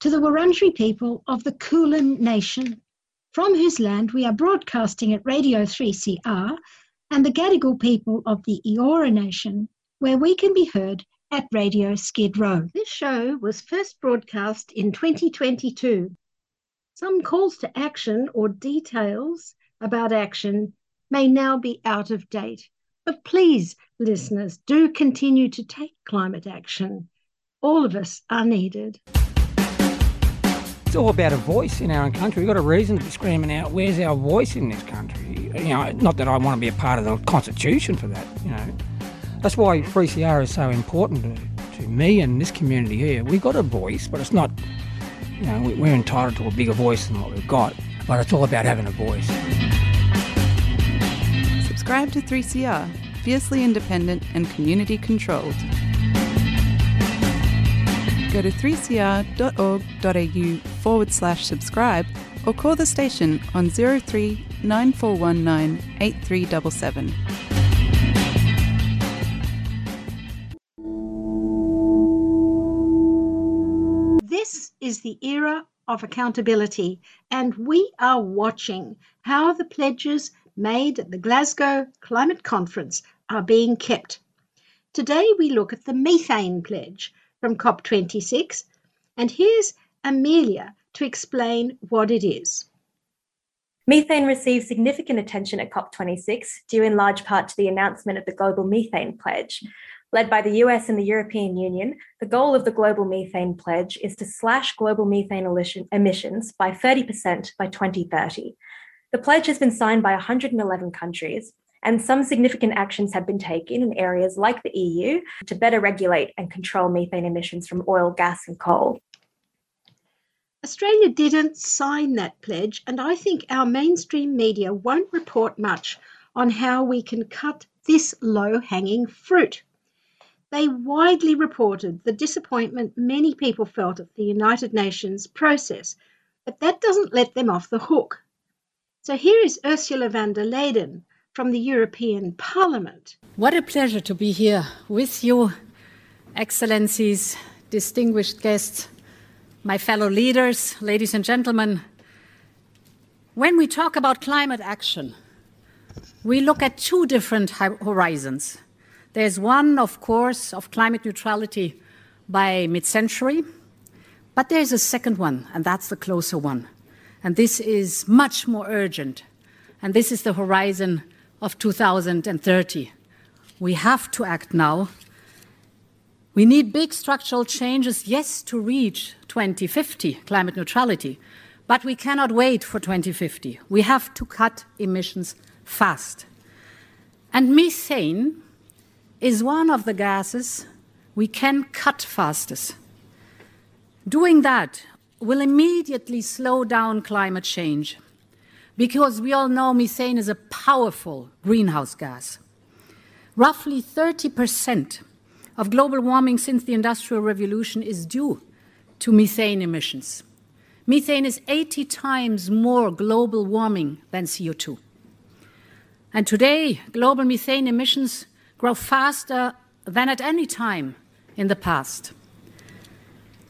to the Wurundjeri people of the Kulin Nation, from whose land we are broadcasting at Radio 3CR, and the Gadigal people of the Eora Nation, where we can be heard at Radio Skid Row. This show was first broadcast in 2022. Some calls to action or details about action may now be out of date. But please, listeners, do continue to take climate action. All of us are needed. It's all about a voice in our own country. We've got a reason to be screaming out, where's our voice in this country? You know, not that I want to be a part of the constitution for that, you know. That's why 3CR is so important to, to me and this community here. We've got a voice, but it's not, you know, we're entitled to a bigger voice than what we've got. But it's all about having a voice. Subscribe to 3CR, fiercely independent and community controlled. Go to 3cr.org.au forward slash subscribe or call the station on 03 9419 8377. This is the era of accountability, and we are watching how the pledges made at the Glasgow Climate Conference are being kept. Today we look at the methane pledge from COP26, and here's Amelia to explain what it is. Methane received significant attention at COP26, due in large part to the announcement of the Global Methane Pledge. Led by the US and the European Union, the goal of the Global Methane Pledge is to slash global methane emissions by 30% by 2030. The pledge has been signed by 111 countries, and some significant actions have been taken in areas like the EU to better regulate and control methane emissions from oil, gas, and coal. Australia didn't sign that pledge, and I think our mainstream media won't report much on how we can cut this low hanging fruit. They widely reported the disappointment many people felt at the United Nations process, but that doesn't let them off the hook. So here is Ursula von der Leyen from the European Parliament. What a pleasure to be here with you, Excellencies, distinguished guests, my fellow leaders, ladies and gentlemen. When we talk about climate action, we look at two different horizons. There's one, of course, of climate neutrality by mid century, but there's a second one, and that's the closer one. And this is much more urgent. And this is the horizon of 2030. We have to act now. We need big structural changes, yes, to reach 2050 climate neutrality, but we cannot wait for 2050. We have to cut emissions fast. And methane is one of the gases we can cut fastest. Doing that will immediately slow down climate change because we all know methane is a powerful greenhouse gas. Roughly 30% of global warming since the Industrial Revolution is due to methane emissions. Methane is 80 times more global warming than CO2. And today, global methane emissions grow faster than at any time in the past.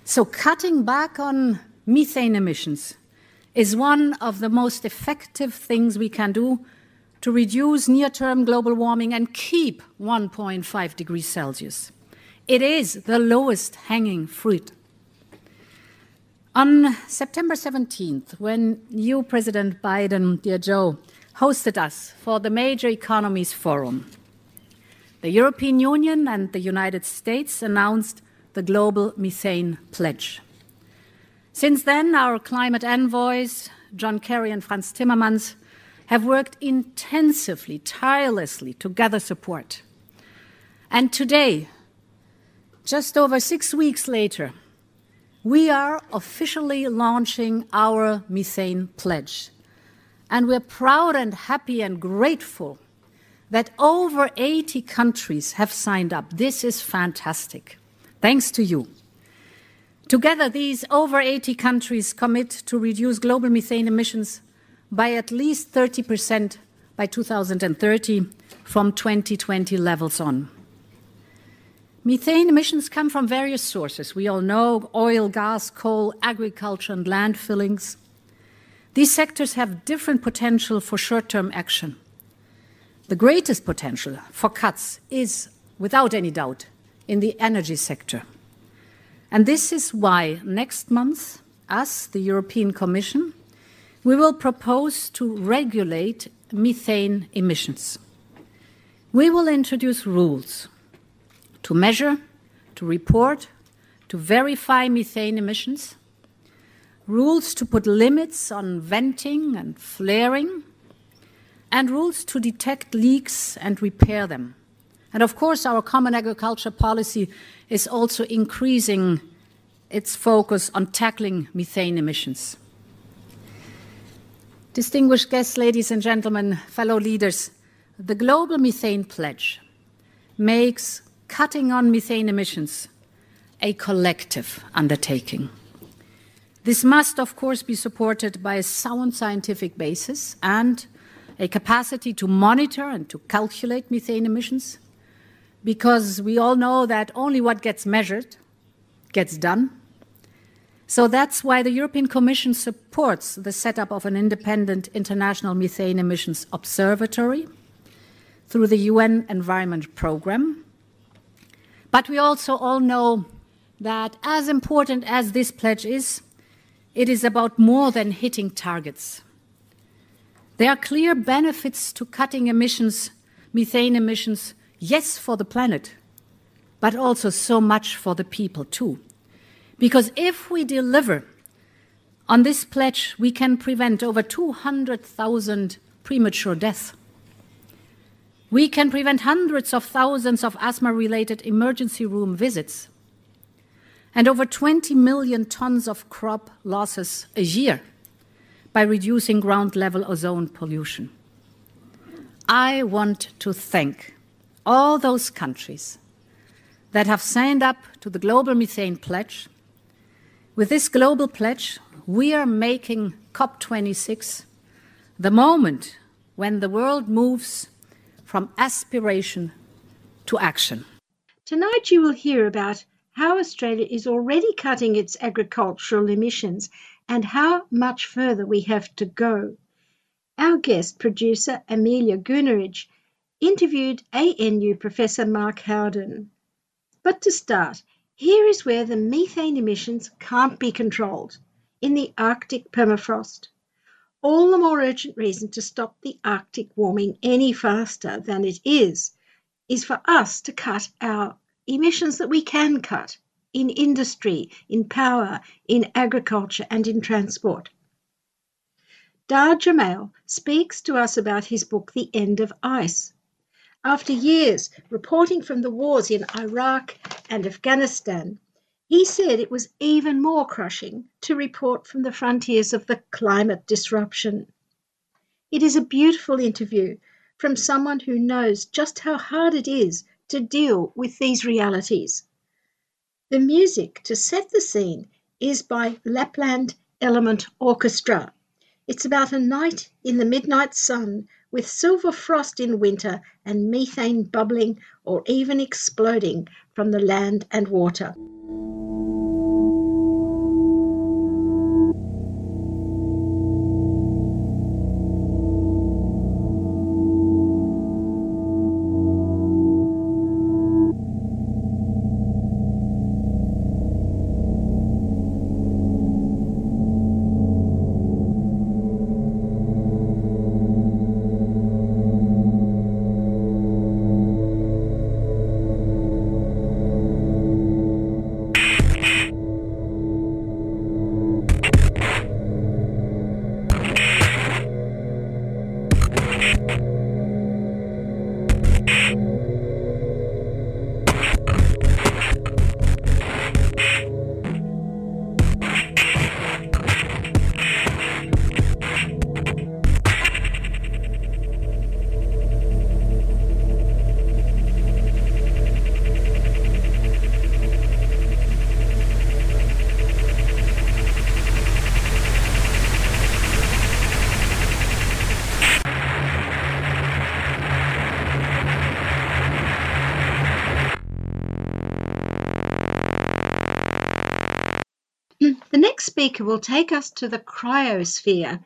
So, cutting back on methane emissions is one of the most effective things we can do to reduce near term global warming and keep 1.5 degrees Celsius. It is the lowest hanging fruit. On September 17th, when you, President Biden, dear Joe, hosted us for the Major Economies Forum, the European Union and the United States announced the Global Methane Pledge. Since then, our climate envoys, John Kerry and Frans Timmermans, have worked intensively, tirelessly to gather support. And today, just over six weeks later, we are officially launching our methane pledge. And we're proud and happy and grateful that over 80 countries have signed up. This is fantastic. Thanks to you. Together, these over 80 countries commit to reduce global methane emissions by at least 30% by 2030 from 2020 levels on. Methane emissions come from various sources. We all know oil, gas, coal, agriculture, and landfillings. These sectors have different potential for short term action. The greatest potential for cuts is, without any doubt, in the energy sector. And this is why next month, us, the European Commission, we will propose to regulate methane emissions. We will introduce rules to measure, to report, to verify methane emissions, rules to put limits on venting and flaring, and rules to detect leaks and repair them. And of course, our common agriculture policy is also increasing its focus on tackling methane emissions. Distinguished guests, ladies and gentlemen, fellow leaders, the Global Methane Pledge makes cutting on methane emissions a collective undertaking. This must, of course, be supported by a sound scientific basis and a capacity to monitor and to calculate methane emissions, because we all know that only what gets measured gets done. So that's why the European Commission supports the setup of an independent international methane emissions observatory through the UN Environment Programme but we also all know that as important as this pledge is, it is about more than hitting targets. There are clear benefits to cutting emissions, methane emissions, yes, for the planet, but also so much for the people too. Because if we deliver on this pledge, we can prevent over 200,000 premature deaths. We can prevent hundreds of thousands of asthma related emergency room visits and over 20 million tons of crop losses a year by reducing ground level ozone pollution. I want to thank all those countries that have signed up to the Global Methane Pledge. With this global pledge, we are making COP26 the moment when the world moves from aspiration to action. Tonight, you will hear about how Australia is already cutting its agricultural emissions and how much further we have to go. Our guest producer, Amelia Gunnerich, interviewed ANU Professor Mark Howden. But to start, here is where the methane emissions can't be controlled in the Arctic permafrost all the more urgent reason to stop the Arctic warming any faster than it is, is for us to cut our emissions that we can cut in industry, in power, in agriculture, and in transport. Dahr Jamail speaks to us about his book, The End of Ice. After years reporting from the wars in Iraq and Afghanistan, he said it was even more crushing to report from the frontiers of the climate disruption. It is a beautiful interview from someone who knows just how hard it is to deal with these realities. The music to set the scene is by Lapland Element Orchestra. It's about a night in the midnight sun with silver frost in winter and methane bubbling or even exploding from the land and water. Speaker will take us to the cryosphere.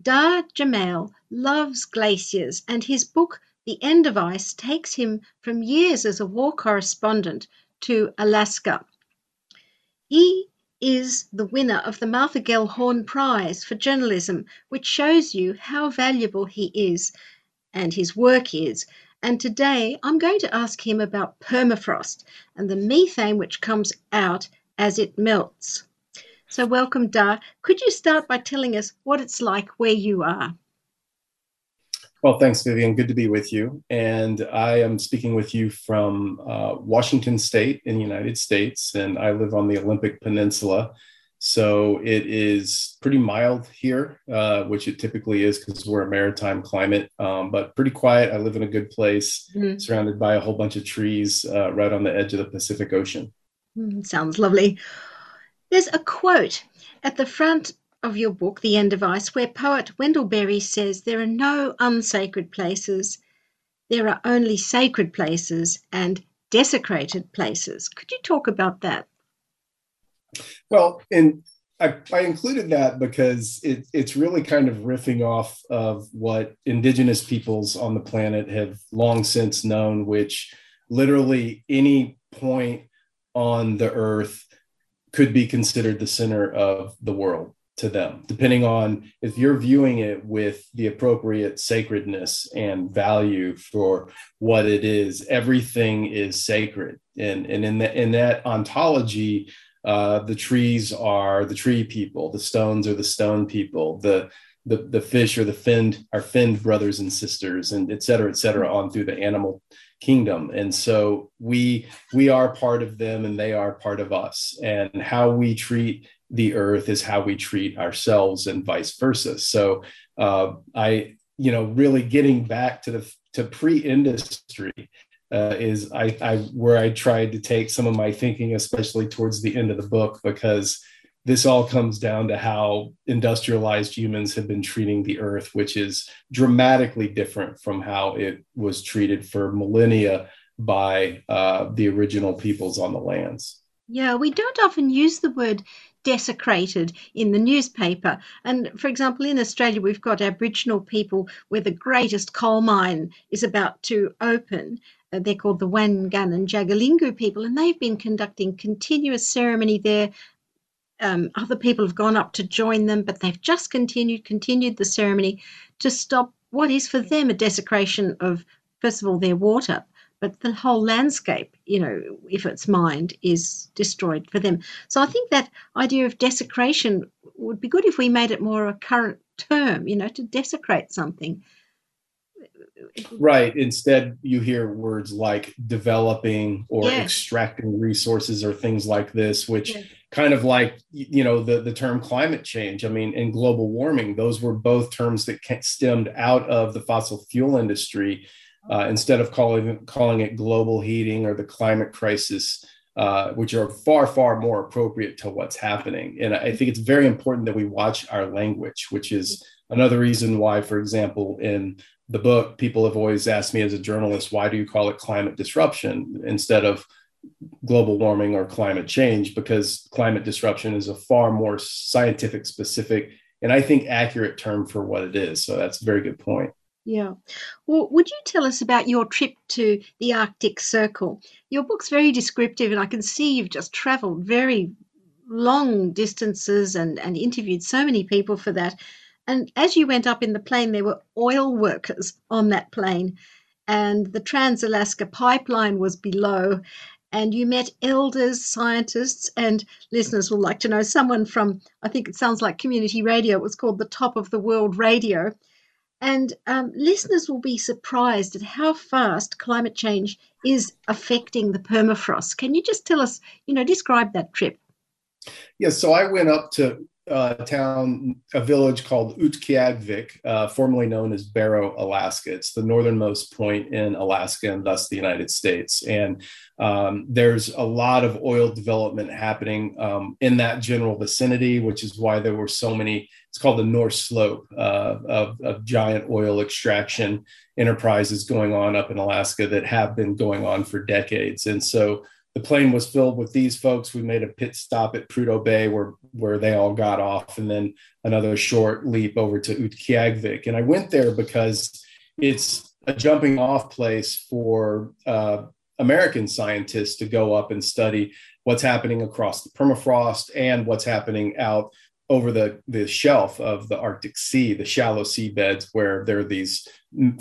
Dahr Jamail loves glaciers, and his book, The End of Ice, takes him from years as a war correspondent to Alaska. He is the winner of the Martha Gellhorn Prize for Journalism, which shows you how valuable he is and his work is. And today I'm going to ask him about permafrost and the methane which comes out as it melts. So, welcome, Dahr. Could you start by telling us what it's like where you are? Well, thanks, Vivian. Good to be with you. And I am speaking with you from uh, Washington State in the United States, and I live on the Olympic Peninsula. So it is pretty mild here, uh, which it typically is because we're a maritime climate, um, but pretty quiet. I live in a good place, mm-hmm. surrounded by a whole bunch of trees uh, right on the edge of the Pacific Ocean. Mm, sounds lovely. There's a quote at the front of your book, The End of Ice, where poet Wendell Berry says there are no unsacred places, there are only sacred places and desecrated places. Could you talk about that? Well, and I, I included that because it, it's really kind of riffing off of what indigenous peoples on the planet have long since known, which literally any point on the earth could be considered the center of the world to them, depending on if you're viewing it with the appropriate sacredness and value for what it is. Everything is sacred, and and in that in that ontology, uh, the trees are the tree people, the stones are the stone people, the the, the fish or the finned are finned brothers and sisters, and et cetera, et cetera, on through the animal kingdom. And so we we are part of them, and they are part of us. And how we treat the earth is how we treat ourselves and vice versa so uh, i you know really getting back to the to pre-industry uh, is I, I where i tried to take some of my thinking especially towards the end of the book because this all comes down to how industrialized humans have been treating the earth which is dramatically different from how it was treated for millennia by uh, the original peoples on the lands yeah, we don't often use the word desecrated in the newspaper. And for example, in Australia, we've got Aboriginal people where the greatest coal mine is about to open. Uh, they're called the Wangan and Jagalingou people, and they've been conducting continuous ceremony there. Um, other people have gone up to join them, but they've just continued continued the ceremony to stop what is for them a desecration of, first of all, their water, but the whole landscape, you know, if it's mined, is destroyed for them. So I think that idea of desecration would be good if we made it more a current term, you know, to desecrate something. Right. Instead, you hear words like developing or yes. extracting resources or things like this, which yes. kind of like, you know, the, the term climate change. I mean, and global warming, those were both terms that stemmed out of the fossil fuel industry uh, instead of calling calling it global heating or the climate crisis, uh, which are far far more appropriate to what's happening. And I think it's very important that we watch our language, which is another reason why, for example, in the book, people have always asked me as a journalist, why do you call it climate disruption instead of global warming or climate change? Because climate disruption is a far more scientific specific and I think accurate term for what it is. So that's a very good point. Yeah. Well, would you tell us about your trip to the Arctic Circle? Your book's very descriptive, and I can see you've just traveled very long distances and, and interviewed so many people for that. And as you went up in the plane, there were oil workers on that plane, and the Trans Alaska Pipeline was below. And you met elders, scientists, and listeners will like to know someone from, I think it sounds like community radio. It was called the Top of the World Radio and um, listeners will be surprised at how fast climate change is affecting the permafrost. Can you just tell us, you know, describe that trip? Yes, so I went up to uh, a town, a village called Utqiagvik, uh, formerly known as Barrow, Alaska. It's the northernmost point in Alaska and thus the United States. And um, there's a lot of oil development happening um, in that general vicinity, which is why there were so many it's called the North Slope uh, of, of, giant oil extraction enterprises going on up in Alaska that have been going on for decades. And so the plane was filled with these folks. We made a pit stop at Prudhoe Bay where where they all got off, and then another short leap over to Utqiagvik. And I went there because it's a jumping off place for uh, American scientists to go up and study what's happening across the permafrost and what's happening out over the, the shelf of the Arctic Sea, the shallow seabeds where there are these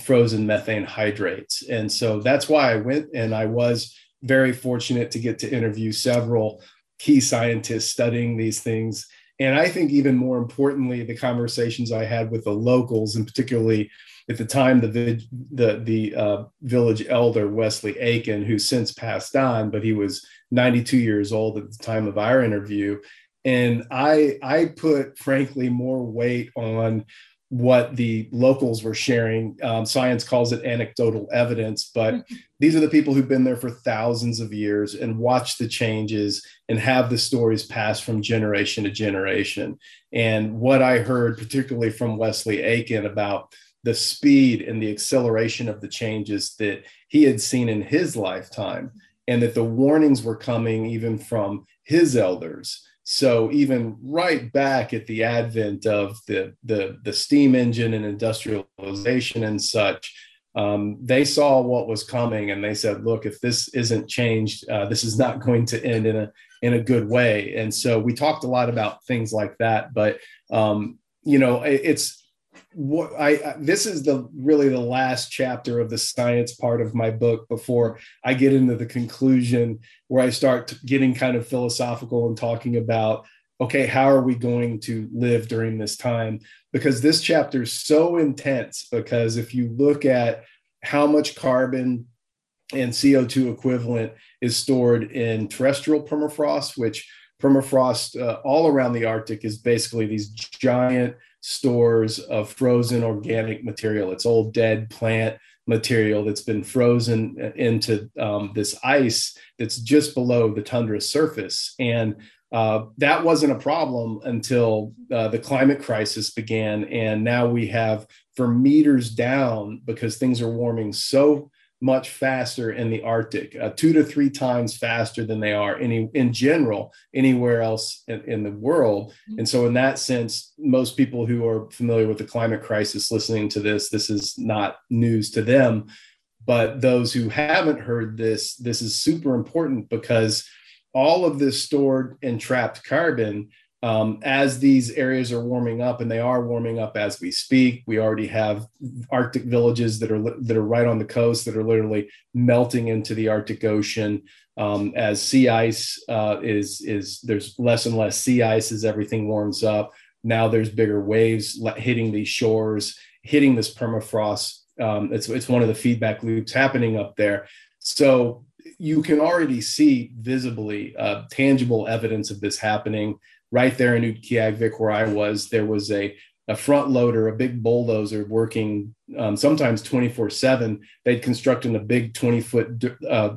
frozen methane hydrates. And so that's why I went and I was very fortunate to get to interview several key scientists studying these things. And I think even more importantly, the conversations I had with the locals, and particularly at the time the the the uh, village elder Wesley Aiken, who since passed on, but he was 92 years old at the time of our interview, and I I put frankly more weight on what the locals were sharing. Um, science calls it anecdotal evidence, but these are the people who've been there for thousands of years and watched the changes and have the stories passed from generation to generation. And what I heard, particularly from Wesley Aiken, about the speed and the acceleration of the changes that he had seen in his lifetime, and that the warnings were coming even from his elders. So even right back at the advent of the the, the steam engine and industrialization and such, um, they saw what was coming and they said, "Look, if this isn't changed, uh, this is not going to end in a in a good way." And so we talked a lot about things like that, but um, you know, it, it's what I this is the really the last chapter of the science part of my book before I get into the conclusion where I start getting kind of philosophical and talking about okay how are we going to live during this time? Because this chapter is so intense because if you look at how much carbon and CO2 equivalent is stored in terrestrial permafrost which permafrost uh, all around the Arctic is basically these giant stores of frozen organic material. It's old dead plant material that's been frozen into um, this ice that's just below the tundra surface. And uh, that wasn't a problem until uh, the climate crisis began. And now we have for meters down because things are warming so much faster in the Arctic, uh, two to three times faster than they are any in general anywhere else in, in, the world. And so, in that sense, most people who are familiar with the climate crisis listening to this, this is not news to them. But those who haven't heard this, this is super important because all of this stored and trapped carbon um, as these areas are warming up, and they are warming up as we speak. We already have Arctic villages that are that are right on the coast that are literally melting into the Arctic Ocean. Um, as sea ice uh, is is there's less and less sea ice as everything warms up. Now there's bigger waves hitting these shores, hitting this permafrost. Um, it's it's one of the feedback loops happening up there. So you can already see visibly uh, tangible evidence of this happening right there in Utqiagvik where I was, there was a, a front loader, a big bulldozer working um, sometimes 24 seven. They'd constructed a big 20 foot, uh,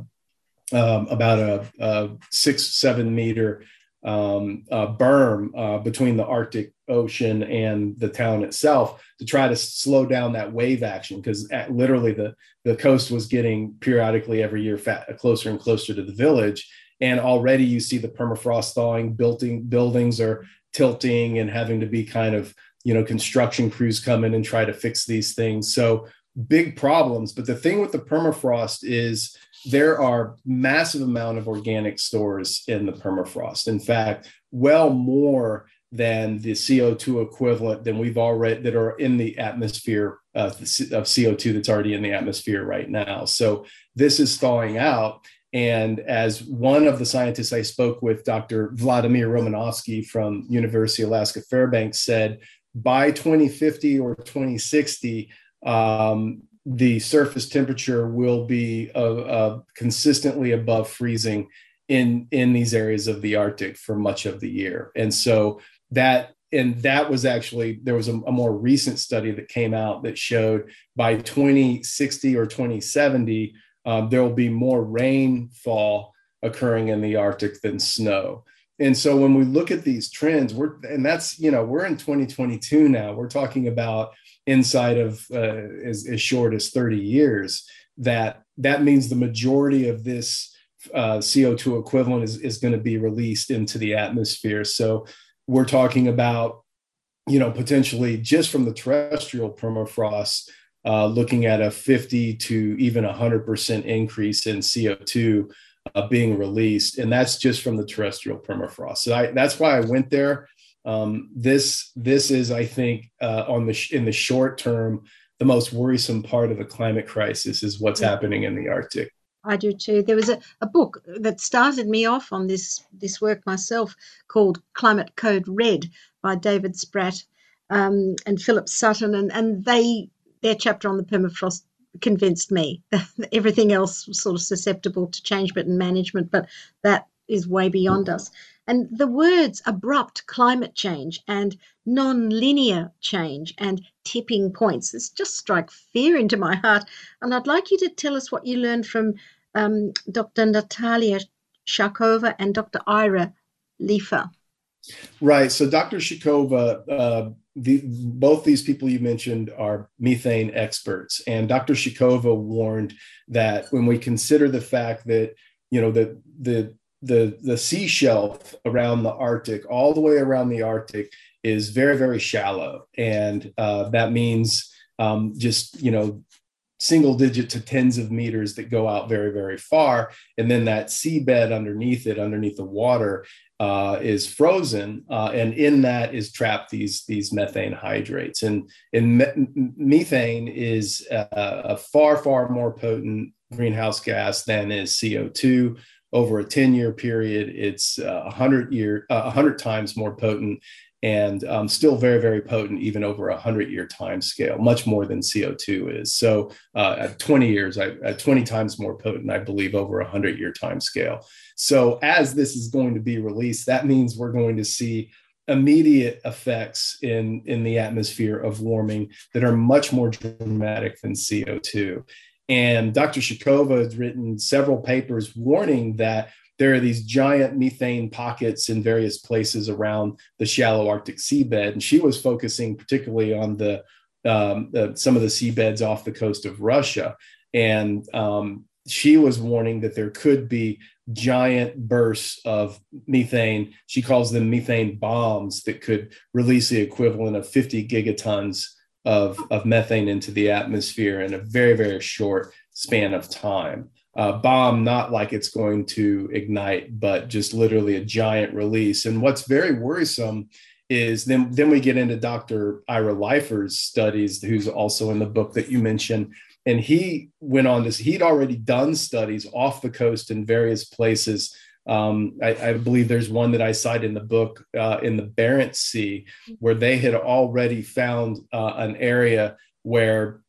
um, about a, a, six, seven meter um, berm uh, between the Arctic Ocean and the town itself to try to slow down that wave action because literally the, the coast was getting periodically every year fat, closer and closer to the village and already you see the permafrost thawing building buildings are tilting and having to be kind of you know construction crews come in and try to fix these things so big problems but the thing with the permafrost is there are massive amount of organic stores in the permafrost in fact well more than the CO2 equivalent than we've already that are in the atmosphere uh, of CO2 that's already in the atmosphere right now. So this is thawing out, and as one of the scientists I spoke with, Dr. Vladimir Romanovsky from University of Alaska Fairbanks, said by 2050 or 2060, um, the surface temperature will be uh, uh, consistently above freezing in in these areas of the Arctic for much of the year. And so that and that was actually there was a, a more recent study that came out that showed by 2060 or 2070 um, there will be more rainfall occurring in the Arctic than snow. And so when we look at these trends, we're and that's you know we're in 2022 now. We're talking about inside of uh, as, as short as 30 years. That that means the majority of this uh, CO2 equivalent is, is going to be released into the atmosphere. So we're talking about, you know, potentially just from the terrestrial permafrost, uh, looking at a 50 to even 100% increase in CO2 uh, being released. And that's just from the terrestrial permafrost. So I, that's why I went there. Um, this, this is, I think, uh, on the sh- in the short term, the most worrisome part of the climate crisis is what's happening in the Arctic. I do too. There was a, a book that started me off on this this work myself called Climate Code Red by David Spratt um, and Philip Sutton, and and they their chapter on the permafrost convinced me. That everything else was sort of susceptible to change, but in management, but that is way beyond us. And the words abrupt climate change and non-linear change and tipping points, this just strike fear into my heart. And I'd like you to tell us what you learned from um, Dr. Natalia Shakhova and Dr. Ira Leifer. Right. So Dr. Shakhova, uh, the, both these people you mentioned are methane experts, and Dr. Shakhova warned that when we consider the fact that you know the the the the sea shelf around the Arctic, all the way around the Arctic, is very very shallow, and uh, that means um, just you know single digit to tens of meters that go out very very far, and then that seabed underneath it, underneath the water, uh, is frozen, uh, and in that is trapped these these methane hydrates, and and me- methane is a, a far far more potent greenhouse gas than is CO two. Over a 10 year period it's uh, 100 year uh, 100 times more potent and um, still very very potent even over a 100 year time scale much more than co2 is so uh, at 20 years I, at 20 times more potent i believe over a 100 year time scale so as this is going to be released that means we're going to see immediate effects in in the atmosphere of warming that are much more dramatic than co2 and Dr. Shakhova has written several papers warning that there are these giant methane pockets in various places around the shallow Arctic seabed. And she was focusing particularly on the, um, the some of the seabeds off the coast of Russia. And um, she was warning that there could be giant bursts of methane. She calls them methane bombs that could release the equivalent of 50 gigatons of, of methane into the atmosphere in a very, very short span of time. Uh, bomb, not like it's going to ignite, but just literally a giant release. And what's very worrisome is then, then we get into Dr. Ira Leifer's studies, who's also in the book that you mentioned. And he went on this, he'd already done studies off the coast in various places um, I, I, believe there's one that I cite in the book uh, in the Barents Sea, where they had already found uh, an area where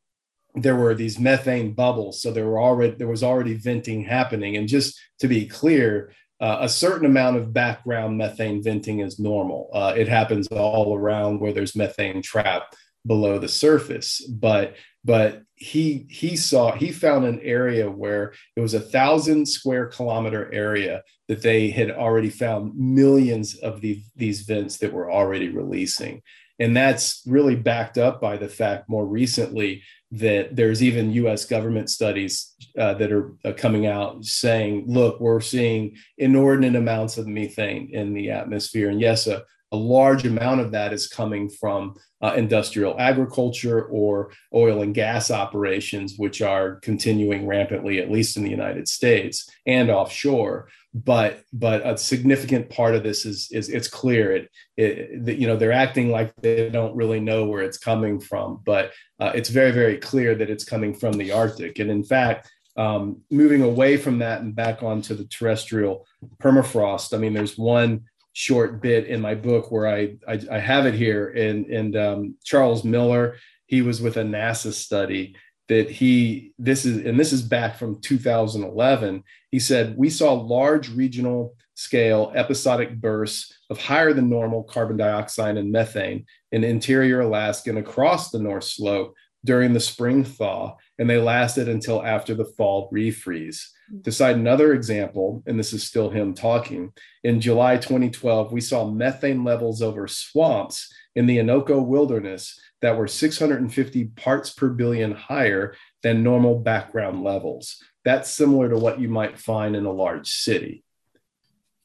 there were these methane bubbles. So there were already there was already venting happening. And just to be clear, uh, a certain amount of background methane venting is normal. Uh, it happens all around where there's methane trapped below the surface. But but he he saw he found an area where it was a thousand square kilometer area that they had already found millions of the, these vents that were already releasing and that's really backed up by the fact more recently that there's even US government studies uh, that are uh, coming out saying, look, we're seeing inordinate amounts of methane in the atmosphere. And yes, a, a large amount of that is coming from uh, industrial agriculture or oil and gas operations, which are continuing rampantly, at least in the United States and offshore. But but a significant part of this is is it's clear it, it you know they're acting like they don't really know where it's coming from, but uh, it's very very clear that it's coming from the Arctic. And in fact, um, moving away from that and back onto the terrestrial permafrost, I mean, there's one short bit in my book where I I, I have it here. And and um, Charles Miller, he was with a NASA study that he this is and this is back from 2011. He said we saw large regional scale episodic bursts of higher than normal carbon dioxide and methane in interior Alaska and across the North Slope during the spring thaw, and they lasted until after the fall refreeze. To cite another example, and this is still him talking, in July 2012, we saw methane levels over swamps in the Innoko wilderness that were 650 parts per billion higher than normal background levels. that's similar to what you might find in a large city.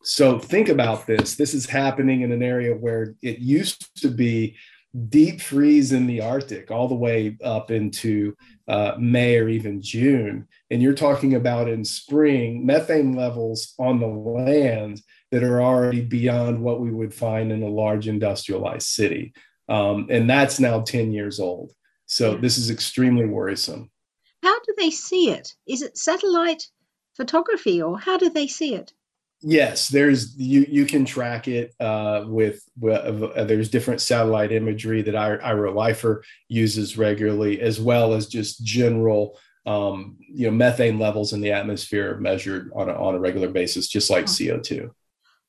So think about this. This is happening in an area where it used to be deep freeze in the Arctic all the way up into uh, May or even June. And you're talking about in spring methane levels on the land that are already beyond what we would find in a large industrialized city. Um, and that's now 10 years old. So this is extremely worrisome. How do they see it? Is it satellite photography or how do they see it? Yes, there's you you can track it uh, with uh, there's different satellite imagery that Ira Leifer uses regularly, as well as just general um, you know methane levels in the atmosphere measured on a, on a regular basis, just like CO two.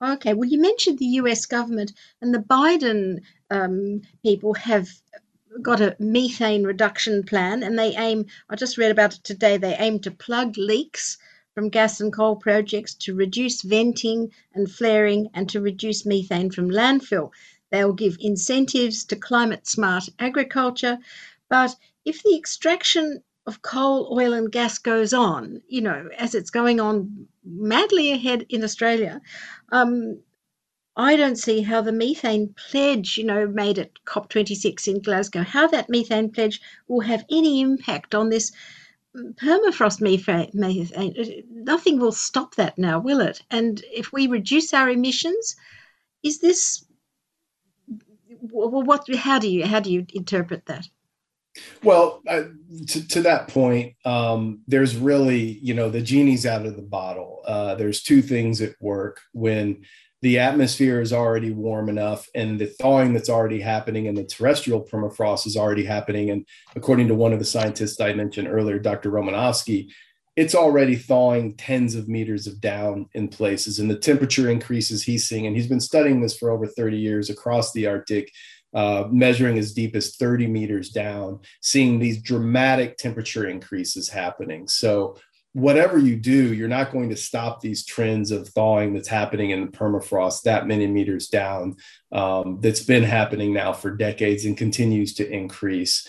Okay, well, you mentioned the US government and the Biden um, people have got a methane reduction plan and they aim, I just read about it today, they aim to plug leaks from gas and coal projects to reduce venting and flaring and to reduce methane from landfill. They'll give incentives to climate smart agriculture. But if the extraction of coal, oil, and gas goes on, you know, as it's going on madly ahead in Australia, um, I don't see how the methane pledge, you know, made at COP26 in Glasgow, how that methane pledge will have any impact on this permafrost methane, methane. Nothing will stop that now, will it? And if we reduce our emissions, is this well, what? How do you how do you interpret that? Well, to, to that point, um, there's really, you know, the genie's out of the bottle. Uh, there's two things at work when the atmosphere is already warm enough and the thawing that's already happening and the terrestrial permafrost is already happening. And according to one of the scientists I mentioned earlier, Dr. Romanovsky, it's already thawing tens of meters of down in places. And the temperature increases he's seeing, and he's been studying this for over 30 years across the Arctic uh, measuring as deep as 30 meters down, seeing these dramatic temperature increases happening. So, whatever you do, you're not going to stop these trends of thawing that's happening in the permafrost that many meters down, um, that's been happening now for decades and continues to increase.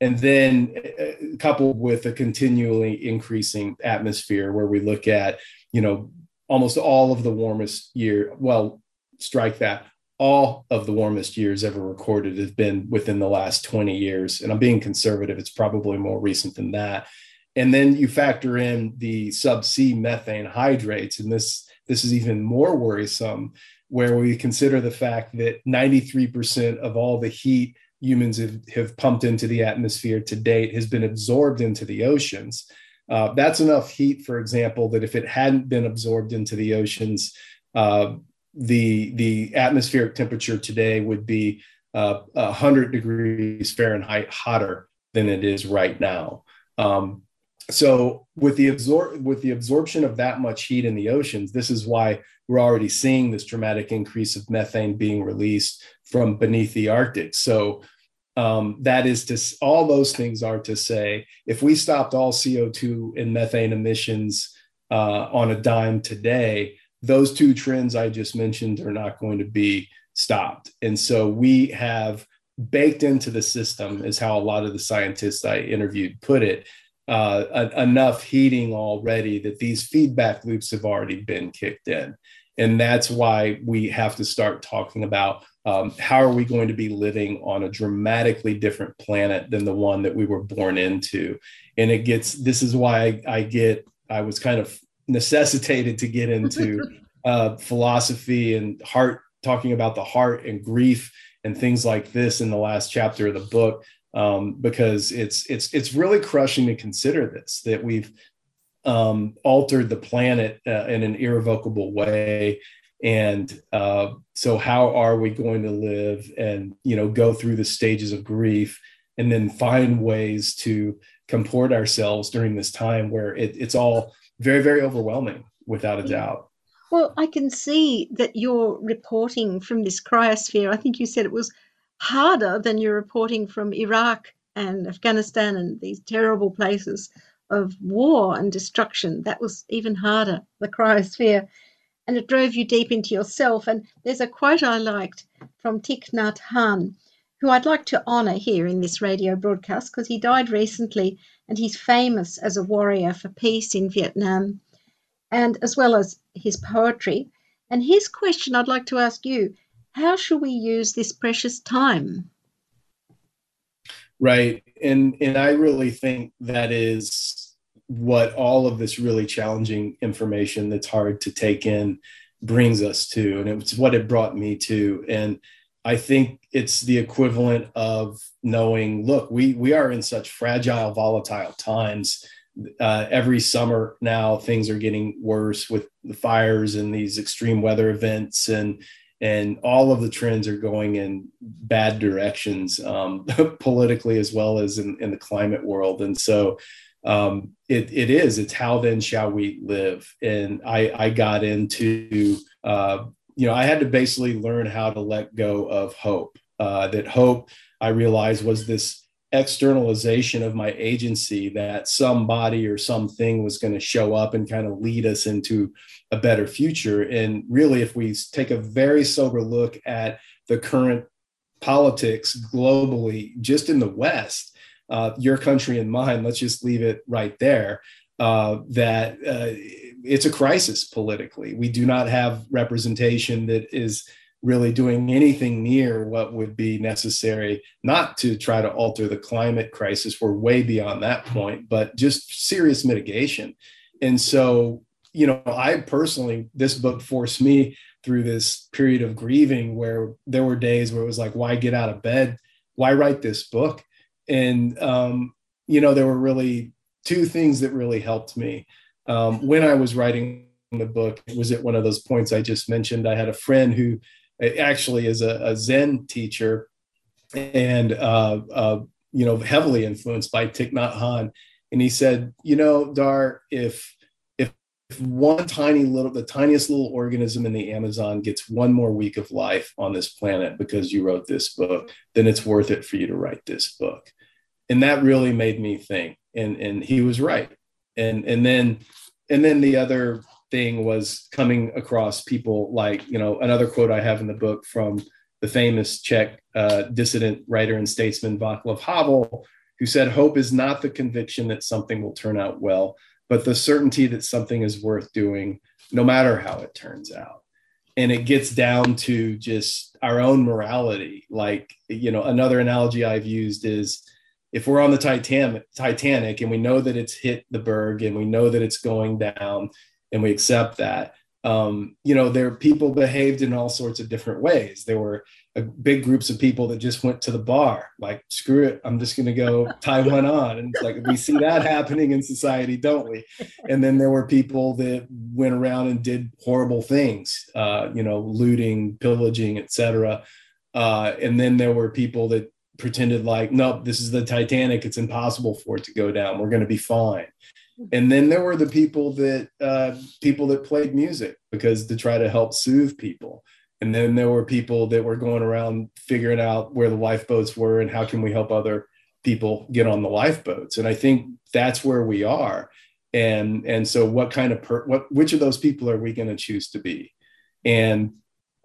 And then, uh, coupled with a continually increasing atmosphere, where we look at, you know, almost all of the warmest year, well, strike that all of the warmest years ever recorded have been within the last 20 years. And I'm being conservative, it's probably more recent than that. And then you factor in the subsea methane hydrates, and this this is even more worrisome, where we consider the fact that 93% of all the heat humans have, have pumped into the atmosphere to date has been absorbed into the oceans. Uh, that's enough heat, for example, that if it hadn't been absorbed into the oceans, uh, the the atmospheric temperature today would be uh, 100 degrees Fahrenheit hotter than it is right now. Um, so with the absor- with the absorption of that much heat in the oceans, this is why we're already seeing this dramatic increase of methane being released from beneath the Arctic. So um, that is to all those things are to say, if we stopped all CO2 and methane emissions uh, on a dime today, those two trends I just mentioned are not going to be stopped. And so we have baked into the system, is how a lot of the scientists I interviewed put it, uh, enough heating already that these feedback loops have already been kicked in. And that's why we have to start talking about um, how are we going to be living on a dramatically different planet than the one that we were born into. And it gets, this is why I, I get, I was kind of necessitated to get into uh, philosophy and heart, talking about the heart and grief and things like this in the last chapter of the book, um, because it's it's it's really crushing to consider this that we've um, altered the planet uh, in an irrevocable way. And uh, so, how are we going to live and you know go through the stages of grief and then find ways to comport ourselves during this time where it, it's all very, very overwhelming, without a doubt. Well, I can see that you're reporting from this cryosphere, I think you said it was harder than your reporting from Iraq and Afghanistan and these terrible places of war and destruction. That was even harder, the cryosphere. And it drove you deep into yourself. And there's a quote I liked from Thich Nhat Hanh, who I'd like to honour here in this radio broadcast because he died recently and he's famous as a warrior for peace in Vietnam, and as well as his poetry. And his question I'd like to ask you how should we use this precious time? Right. And and I really think that is what all of this really challenging information that's hard to take in brings us to. And it's what it brought me to. And I think it's the equivalent of knowing, look, we we are in such fragile, volatile times. Uh, every summer now, things are getting worse with the fires and these extreme weather events, and and all of the trends are going in bad directions um, politically as well as in, in, the climate world. And so um, it, it is it's how then shall we live? And i, I got into uh, you know i had to basically learn how to let go of hope uh, that hope i realized was this externalization of my agency that somebody or something was going to show up and kind of lead us into a better future. And really, if we take a very sober look at the current politics globally, just in the West, uh, your country and mine, let's just leave it right there. Uh, that uh, it's a crisis politically. We do not have representation that is really doing anything near what would be necessary not to try to alter the climate crisis. We're way beyond that point but just serious mitigation. And so you know i personally this book forced me through this period of grieving where there were days where it was like why get out of bed? Why write this book? And um, you know there were really two things that really helped me. Um, when i was writing the book it was at one of those points i just mentioned. I had a friend who actually is a, a Zen teacher and uh, uh, you know heavily influenced by Thich Nhat Hanh. And he said, you know, Dahr, if if one tiny little, the tiniest little organism in the Amazon gets one more week of life on this planet because you wrote this book, then it's worth it for you to write this book. And that really made me think. And and he was right. And and then and then the other thing was coming across people like, you know, another quote I have in the book from the famous Czech uh, dissident writer and statesman Václav Havel, who said, Hope is not the conviction that something will turn out well, but the certainty that something is worth doing, no matter how it turns out. And it gets down to just our own morality. Like, you know, another analogy I've used is if we're on the Titanic, Titanic and we know that it's hit the berg and we know that it's going down and we accept that. Um, you know, there people behaved in all sorts of different ways. There were a, big groups of people that just went to the bar, like screw it, I'm just going to go tie one on, and it's like we see that happening in society, don't we? And then there were people that went around and did horrible things, uh, you know, looting, pillaging, etc. Uh, and then there were people that pretended like, nope, this is the Titanic. It's impossible for it to go down. We're going to be fine and then there were the people that uh, people that played music because to try to help soothe people. And then there were people that were going around figuring out where the lifeboats were and how can we help other people get on the lifeboats. And i think that's where we are. And and so what kind of per, what which of those people are we going to choose to be? And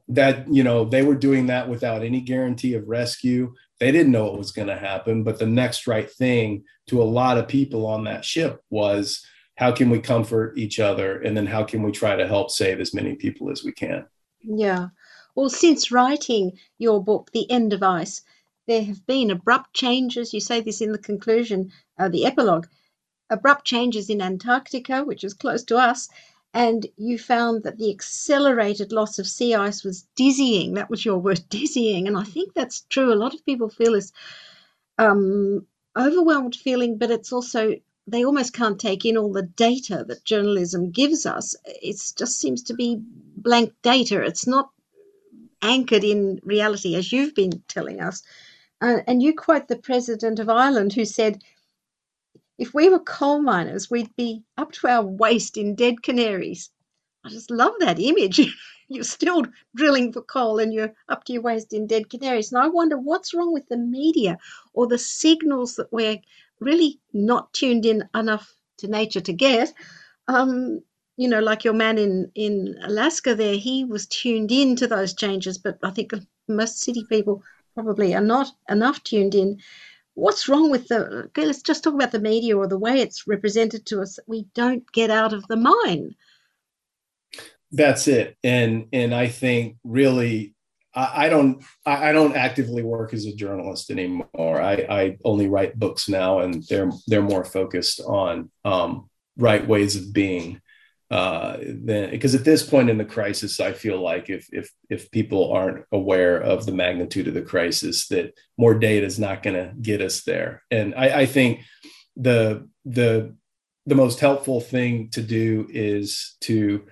that you know they were doing that without any guarantee of rescue they didn't know what was going to happen but the next right thing to a lot of people on that ship was how can we comfort each other? And then how can we try to help save as many people as we can? Yeah. Well since writing your book the end of ice there have been abrupt changes. You say this in the conclusion uh, the epilogue. Abrupt changes in antarctica which is close to us and you found that the accelerated loss of sea ice was dizzying. That was your word, dizzying. And I think that's true. A lot of people feel this um, overwhelmed feeling, but it's also they almost can't take in all the data that journalism gives us. It just seems to be blank data. It's not anchored in reality, as you've been telling us. Uh, and you quote the president of Ireland, who said, if we were coal miners, we'd be up to our waist in dead canaries. I just love that image. you're still drilling for coal and you're up to your waist in dead canaries. And I wonder what's wrong with the media or the signals that we're really not tuned in enough to nature to get. Um, you know, like your man in, in Alaska there, he was tuned in to those changes, but I think most city people probably are not enough tuned in. What's wrong with the okay, let's just talk about the media or the way it's represented to us. We don't get out of the mine. That's it. And and i think really I, I don't I, I don't actively work as a journalist anymore. I i only write books now and they're they're more focused on um, right ways of being uh, then because at this point in the crisis, I feel like if if if people aren't aware of the magnitude of the crisis, that more data is not going to get us there. And I, I think the the the most helpful thing to do is to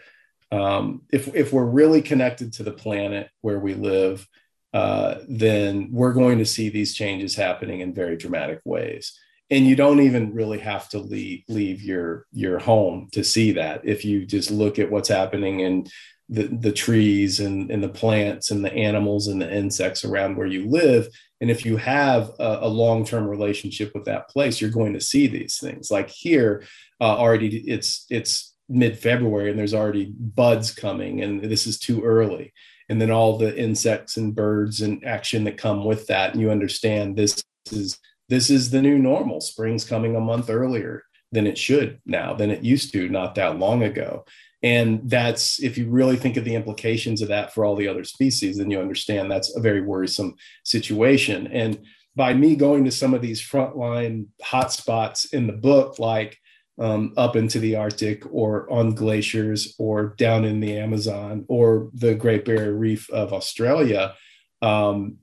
um, if if we're really connected to the planet where we live, uh, then we're going to see these changes happening in very dramatic ways and you don't even really have to leave leave your your home to see that. If you just look at what's happening in the, the trees and, and the plants and the animals and the insects around where you live and if you have a, a long-term relationship with that place you're going to see these things. Like here uh, already it's it's mid-february and there's already buds coming and this is too early. And then all the insects and birds and action that come with that and you understand this is this is the new normal. Spring's coming a month earlier than it should now, than it used to not that long ago. And that's, if you really think of the implications of that for all the other species, then you understand that's a very worrisome situation. And by me going to some of these frontline hotspots in the book, like um, up into the Arctic or on glaciers or down in the Amazon or the Great Barrier Reef of Australia, um,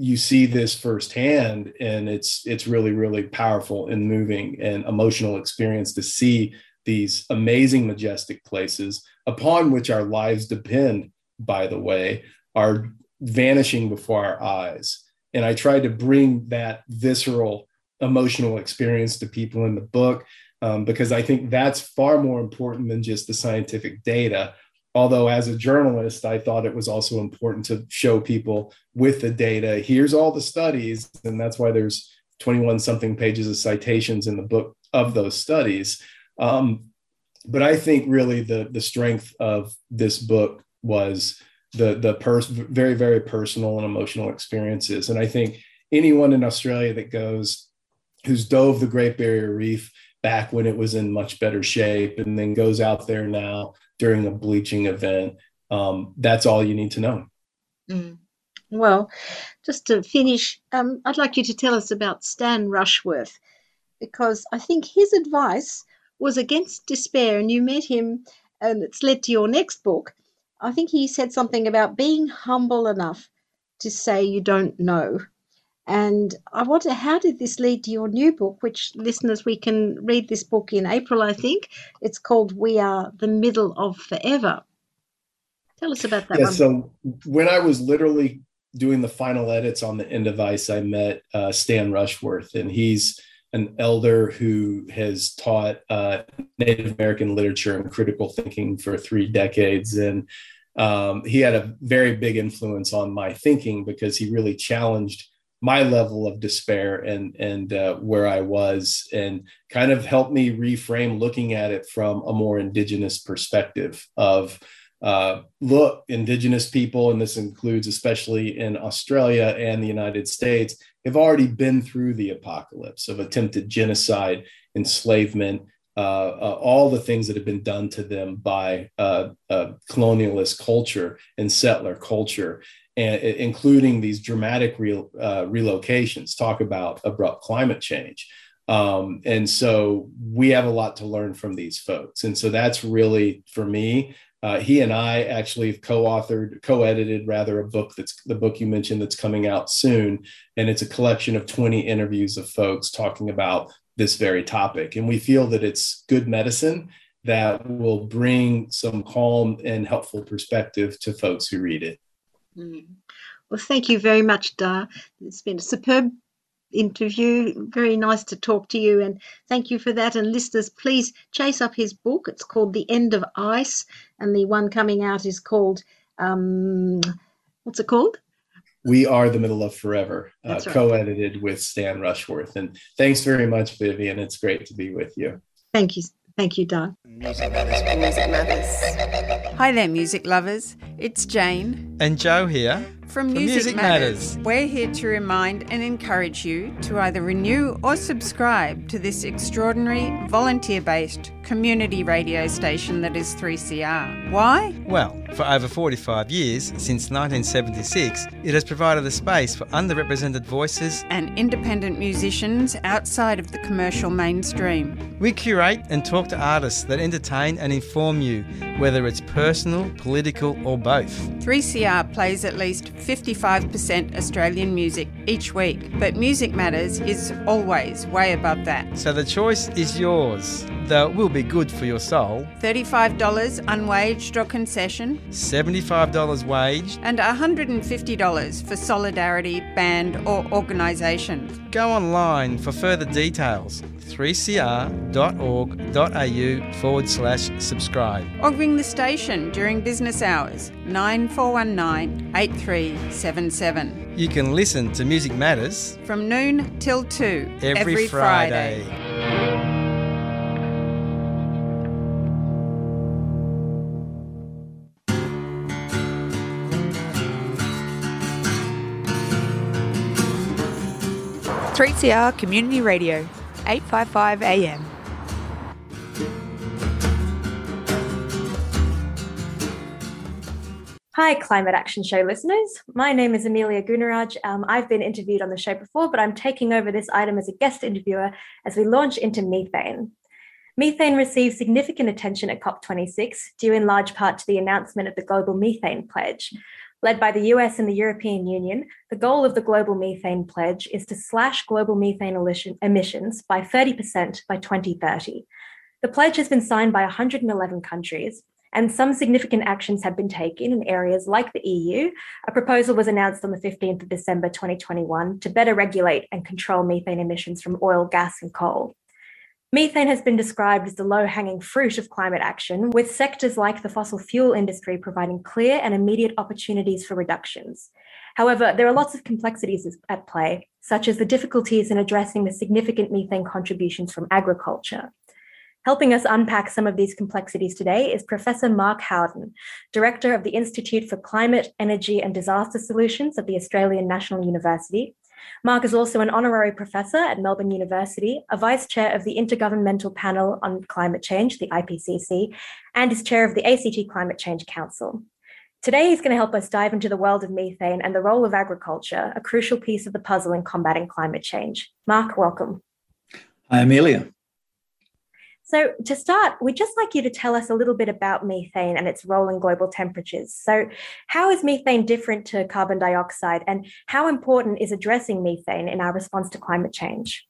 you see this firsthand and it's it's really really powerful and moving and emotional experience to see these amazing majestic places upon which our lives depend by the way are vanishing before our eyes. And i tried to bring that visceral emotional experience to people in the book um, because i think that's far more important than just the scientific data although as a journalist i thought it was also important to show people with the data here's all the studies and that's why there's 21 something pages of citations in the book of those studies. Um, but i think really the the strength of this book was the the pers- very very personal and emotional experiences. And i think anyone in australia that goes who's dove the great barrier reef back when it was in much better shape and then goes out there now during a bleaching event. Um, that's all you need to know. Mm. Well, just to finish, um, I'd like you to tell us about Stan Rushworth because I think his advice was against despair, and you met him, and it's led to your next book. I think he said something about being humble enough to say you don't know. And I wonder, how did this lead to your new book, which listeners, we can read this book in April, I think. It's called We Are the Middle of Forever. Tell us about that yeah, one. So, when I was literally doing the final edits on the end of Ice, I met uh, Stan Rushworth, and he's an elder who has taught uh, Native American literature and critical thinking for three decades. And um, he had a very big influence on my thinking because he really challenged my level of despair and and uh, where I was, and kind of helped me reframe looking at it from a more indigenous perspective of uh, look, indigenous people, and this includes especially in Australia and the United States, have already been through the apocalypse of attempted genocide, enslavement, uh, uh, all the things that have been done to them by uh, uh colonialist culture and settler culture and including these dramatic uh, relocations, talk about abrupt climate change. Um, and so we have a lot to learn from these folks. And so that's really, for me, uh, he and I actually co-authored, co-edited rather a book that's the book you mentioned that's coming out soon, and it's a collection of 20 interviews of folks talking about this very topic. And we feel that it's good medicine that will bring some calm and helpful perspective to folks who read it. Mm. Well, thank you very much, Dahr. It's been a superb interview. Very nice to talk to you, and thank you for that. And listeners, please chase up his book. It's called The End of Ice, and the one coming out is called um, what's it called? We Are the Middle of Forever, uh, right. co edited with Stan Rushworth. And thanks very much, Vivian. It's great to be with you. Thank you. Thank you, Dahr. Music matters. Music matters. Hi there, music lovers. It's Jane. And Joe here From Music, Music Matters, Matters. we're here to remind and encourage you to either renew or subscribe to this extraordinary, volunteer based community radio station that is 3CR. Why? Well, for over 45 years, since 1976, it has provided a space for underrepresented voices. And independent musicians outside of the commercial mainstream. We curate and talk to artists that entertain and inform you, whether it's personal, political, or both. 3CR plays at least 55% Australian music each week, but Music Matters is always way above that. So the choice is yours, That will be good for your soul. $35 unwaged or concession, $75 waged. and $150 for solidarity, band, or organisation. Go online for further details 3cr.org.au forward slash subscribe. Or ring the station during business hours 9419 8377 You can listen to Music Matters from noon till 2 every, Friday. Three CR Community Radio, 855 AM. Hi, Climate Action Show listeners. My name is Amelia Gunaraj. Um, I've been interviewed on the show before, but I'm taking over this item as a guest interviewer as we launch into methane. Methane received significant attention at COP26, due in large part to the announcement of the Global Methane Pledge. Led by the US and the European Union, the goal of the Global Methane Pledge is to slash global methane emissions by 30% by 2030. The pledge has been signed by 111 countries, and some significant actions have been taken in areas like the EU. A proposal was announced on the 15th of December 2021 to better regulate and control methane emissions from oil, gas, and coal. Methane has been described as the low hanging fruit of climate action, with sectors like the fossil fuel industry providing clear and immediate opportunities for reductions. However, there are lots of complexities at play, such as the difficulties in addressing the significant methane contributions from agriculture. Helping us unpack some of these complexities today is Professor Mark Howden, Director of the Institute for Climate, Energy and Disaster Solutions at the Australian National University. Mark is also an honorary professor at Melbourne University, a vice chair of the Intergovernmental Panel on Climate Change, the IPCC, and is chair of the ACT Climate Change Council. Today, he's going to help us dive into the world of methane and the role of agriculture, a crucial piece of the puzzle in combating climate change. Mark, welcome. Hi, Amelia. So, to start, we'd just like you to tell us a little bit about methane and its role in global temperatures. So, how is methane different to carbon dioxide, and how important is addressing methane in our response to climate change?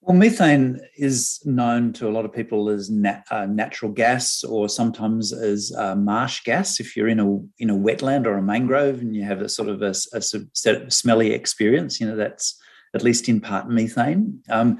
Well, methane is known to a lot of people as nat- uh, natural gas, or sometimes as uh, marsh gas. If you're in a in a wetland or a mangrove and you have a sort of a, a of smelly experience, you know that's at least in part methane. Um,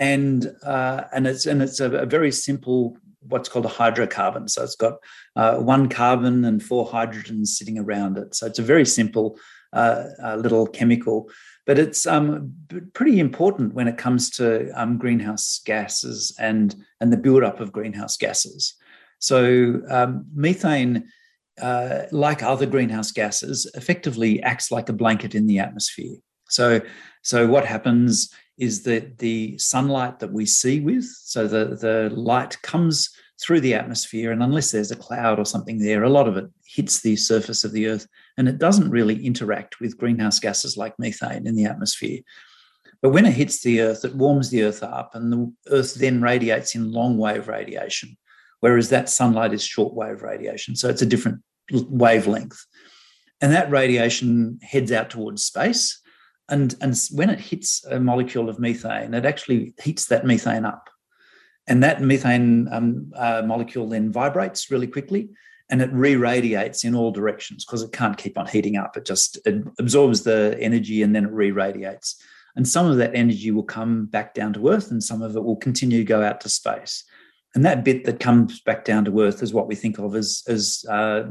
and uh, and it's and it's a, a, very simple what's called a hydrocarbon. So it's got uh, one carbon and four hydrogens sitting around it. So it's a very simple uh, uh little chemical, but it's um, pretty important when it comes to um, greenhouse gases and and the buildup of greenhouse gases. So um, methane. Uh, like other greenhouse gases, effectively acts like a blanket in the atmosphere. So, so what happens is that the sunlight that we see with, so the, the light comes through the atmosphere, and unless there's a cloud or something there, a lot of it hits the surface of the earth and it doesn't really interact with greenhouse gases like methane in the atmosphere. But when it hits the earth, it warms the earth up, and the earth then radiates in long wave radiation, whereas that sunlight is short wave radiation. So it's a different wavelength. And that radiation heads out towards space and, and when it hits a molecule of methane, it actually heats that methane up. And that methane um, uh, molecule then vibrates really quickly and it re-radiates in all directions because it can't keep on heating up. It just it absorbs the energy and then it re-radiates. And some of that energy will come back down to Earth and some of it will continue to go out to space. And that bit that comes back down to Earth is what we think of as, as uh,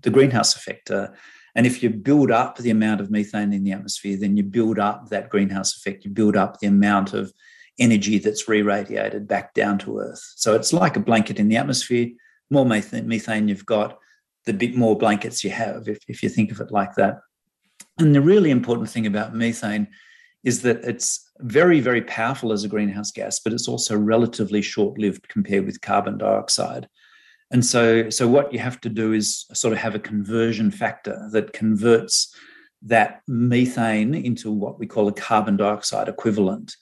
the greenhouse effect. Uh, and if you build up the amount of methane in the atmosphere, then you build up that greenhouse effect. You build up the amount of energy that's re radiated back down to Earth. So it's like a blanket in the atmosphere. More methane, you've got, the bit more blankets you have, if, if you think of it like that. And the really important thing about methane is that it's very, very powerful as a greenhouse gas, but it's also relatively short lived compared with carbon dioxide. And so, so what you have to do is sort of have a conversion factor that converts that methane into what we call a carbon dioxide equivalent.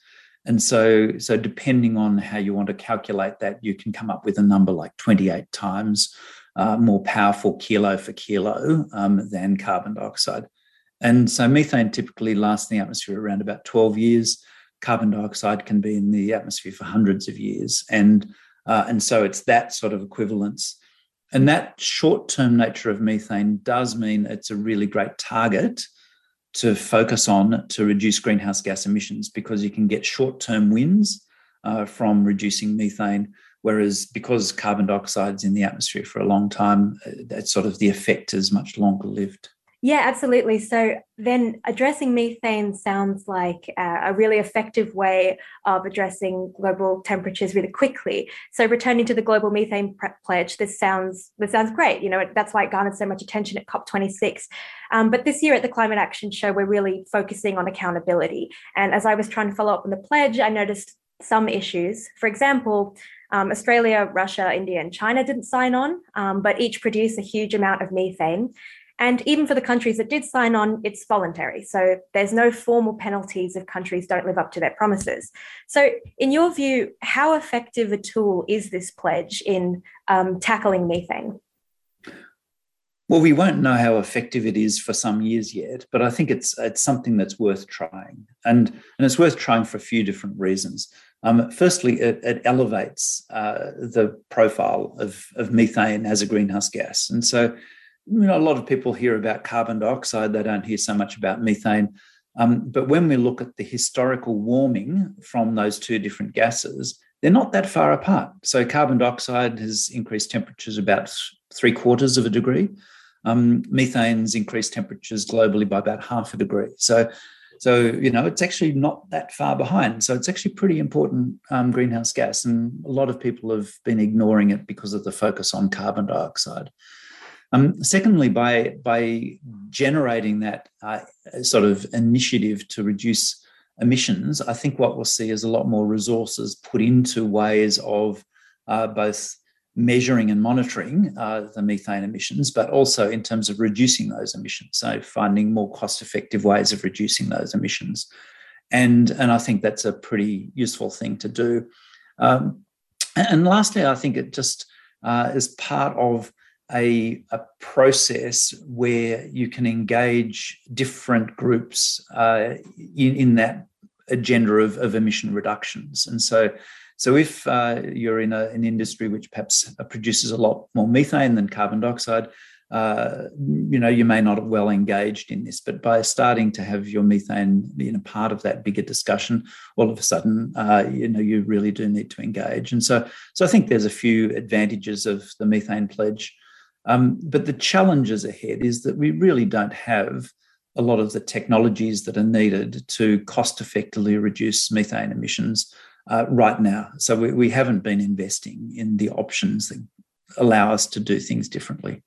And so, so depending on how you want to calculate that, you can come up with a number like 28 times uh, more powerful kilo for kilo um, than carbon dioxide. And so methane typically lasts in the atmosphere around about 12 years. Carbon dioxide can be in the atmosphere for hundreds of years. And, uh, and so it's that sort of equivalence. And that short term nature of methane does mean it's a really great target to focus on to reduce greenhouse gas emissions because you can get short term wins uh, from reducing methane. Whereas because carbon dioxide is in the atmosphere for a long time, uh, that sort of the effect is much longer lived. Yeah, absolutely. So then addressing methane sounds like uh, a really effective way of addressing global temperatures really quickly. So returning to the global methane pledge, this sounds this sounds great. You know, that's why it garnered so much attention at COP26. Um, but this year at the Climate Action Show, we're really focusing on accountability. And as I was trying to follow up on the pledge, I noticed some issues. For example, um, Australia, Russia, India, and China didn't sign on, um, but each produce a huge amount of methane. And even for the countries that did sign on, it's voluntary. So there's no formal penalties if countries don't live up to their promises. So, in your view, how effective a tool is this pledge in um, tackling methane? Well, we won't know how effective it is for some years yet, but I think it's it's something that's worth trying, and and it's worth trying for a few different reasons. Um, firstly, it, it elevates uh, the profile of, of methane as a greenhouse gas, and so you know, a lot of people hear about carbon dioxide, they don't hear so much about methane. Um, but when we look at the historical warming from those two different gases, they're not that far apart. So carbon dioxide has increased temperatures about three quarters of a degree. Um, methane's increased temperatures globally by about half a degree. So, so you know, it's actually not that far behind. So it's actually pretty important um, greenhouse gas, and a lot of people have been ignoring it because of the focus on carbon dioxide. Um, secondly, by by generating that uh, sort of initiative to reduce emissions, I think what we'll see is a lot more resources put into ways of uh, both measuring and monitoring uh, the methane emissions, but also in terms of reducing those emissions. So finding more cost-effective ways of reducing those emissions, and and I think that's a pretty useful thing to do. Um, and lastly, I think it just uh, is part of a, a process where you can engage different groups uh, in, in that agenda of, of emission reductions. And so, so if uh, you're in a, an industry which perhaps produces a lot more methane than carbon dioxide, uh, you know, you may not have well engaged in this, but by starting to have your methane in a part of that bigger discussion, all of a sudden, uh, you know, you really do need to engage. And so, so I think there's a few advantages of the methane pledge. Um, but the challenges ahead is that we really don't have a lot of the technologies that are needed to cost effectively reduce methane emissions uh, right now. So we, we haven't been investing in the options that allow us to do things differently.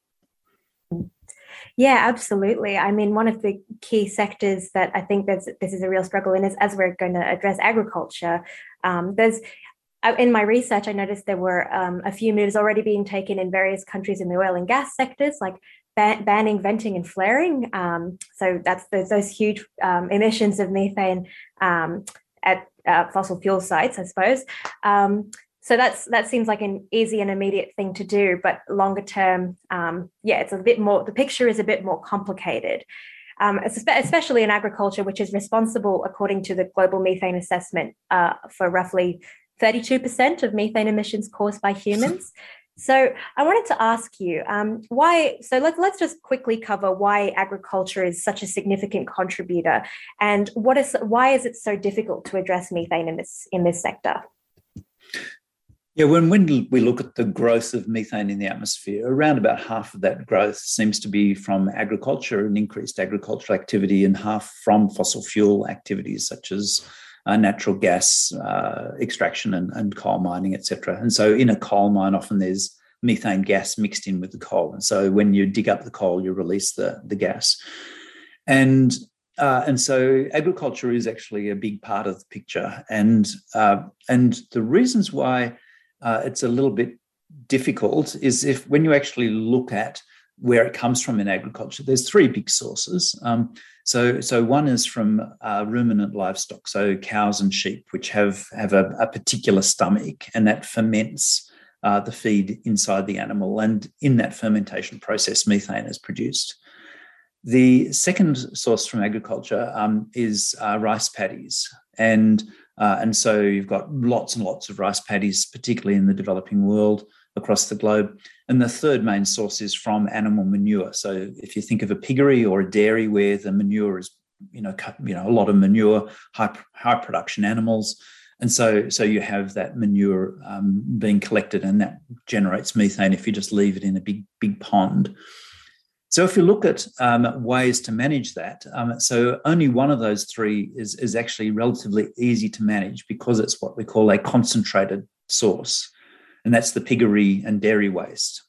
Yeah, absolutely. I mean, one of the key sectors that I think that this is a real struggle in is as we're going to address agriculture. Um, there's in my research, I noticed there were um, a few moves already being taken in various countries in the oil and gas sectors, like ban- banning venting and flaring. Um, so that's those, those huge um, emissions of methane um, at uh, fossil fuel sites, I suppose. Um, so that's that seems like an easy and immediate thing to do, but longer term, um, yeah, it's a bit more. The picture is a bit more complicated. Um, especially in agriculture, which is responsible, according to the Global Methane Assessment, uh, for roughly 32% of methane emissions caused by humans. So I wanted to ask you um, why. So let's let's just quickly cover why agriculture is such a significant contributor, and what is why is it so difficult to address methane in this in this sector? Yeah, when, when we look at the growth of methane in the atmosphere, around about half of that growth seems to be from agriculture and increased agricultural activity, and half from fossil fuel activities such as uh, natural gas uh, extraction and, and, coal mining, etc. And so, in a coal mine, often there's methane gas mixed in with the coal. And so when you dig up the coal, you release the, the gas. And uh, and so agriculture is actually a big part of the picture. And uh, and the reasons why uh, it's a little bit difficult is if when you actually look at where it comes from in agriculture, there's three big sources. Um, so, so one is from uh, ruminant livestock, so cows and sheep, which have have a, a particular stomach, and that ferments uh, the feed inside the animal, and in that fermentation process, methane is produced. The second source from agriculture um, is uh, rice paddies, and uh, and so you've got lots and lots of rice paddies, particularly in the developing world across the globe. And the third main source is from animal manure. So if you think of a piggery or a dairy where the manure is, you know, you know, a lot of manure, high high production animals, and so so you have that manure um, being collected, and that generates methane if you just leave it in a big big pond. So if you look at um, ways to manage that, um, so only one of those three is, is actually relatively easy to manage because it's what we call a concentrated source and that's the piggery and dairy waste.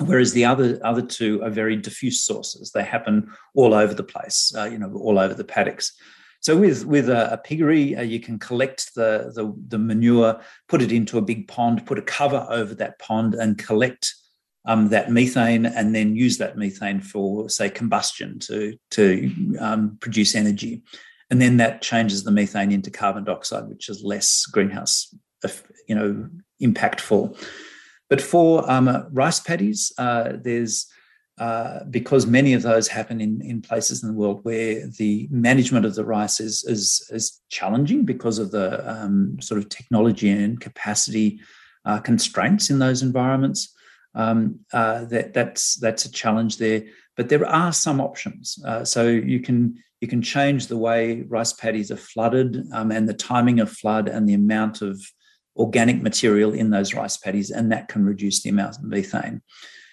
Whereas the other other two are very diffuse sources; they happen all over the place, uh, you know, all over the paddocks. So with with a, a piggery, uh, you can collect the, the, the manure, put it into a big pond, put a cover over that pond, and collect um, that methane, and then use that methane for say combustion to to um, produce energy, and then that changes the methane into carbon dioxide, which is less greenhouse, you know, impactful. But for um, rice paddies, uh, there's uh, because many of those happen in, in places in the world where the management of the rice is, is, is challenging because of the um, sort of technology and capacity uh, constraints in those environments. Um, uh, that, that's, that's a challenge there. But there are some options. Uh, so you can, you can change the way rice paddies are flooded um, and the timing of flood and the amount of organic material in those rice paddies, and that can reduce the amount of methane.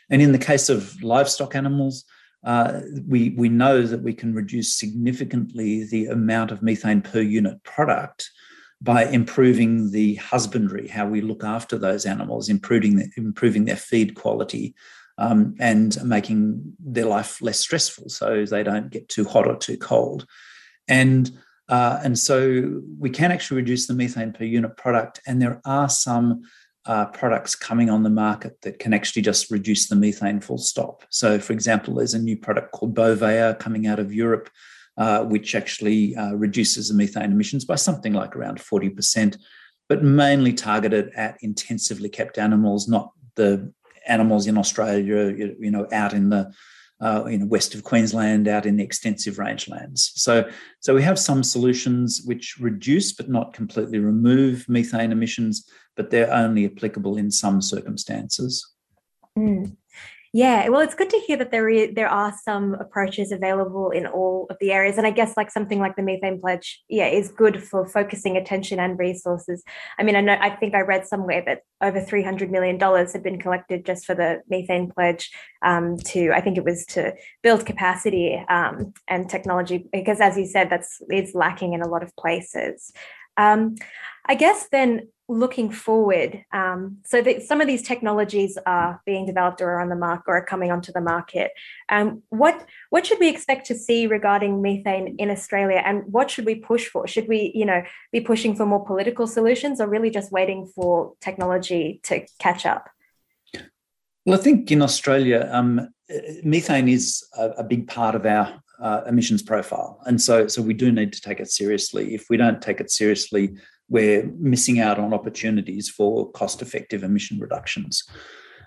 And in the case of livestock animals, uh, we, we know that we can reduce significantly the amount of methane per unit product by improving the husbandry, how we look after those animals, improving, the, improving their feed quality, um, and making their life less stressful so they don't get too hot or too cold. And uh, and so we can actually reduce the methane per unit product. And there are some uh, products coming on the market that can actually just reduce the methane full stop. So, for example, there's a new product called Bovaer coming out of Europe, uh, which actually uh, reduces the methane emissions by something like around 40%, but mainly targeted at intensively kept animals, not the animals in Australia, you know, out in the uh, west of Queensland, out in the extensive rangelands. So, so we have some solutions which reduce but not completely remove methane emissions, but they're only applicable in some circumstances. Mm. Yeah, well, it's good to hear that there is, there are some approaches available in all of the areas, and I guess like something like the methane pledge, yeah, is good for focusing attention and resources. I mean, I know I think I read somewhere that over three hundred million dollars had been collected just for the methane pledge um, to I think it was to build capacity um, and technology because, as you said, that's is lacking in a lot of places. Um, I guess then looking forward, um, so that some of these technologies are being developed or are on the market or are coming onto the market. Um, what what should we expect to see regarding methane in Australia, and what should we push for? Should we, you know, be pushing for more political solutions, or really just waiting for technology to catch up? Well, I think in Australia, um, methane is a, a, big part of our uh, emissions profile, and so so we do need to take it seriously. If we don't take it seriously, we're missing out on opportunities for cost effective emission reductions.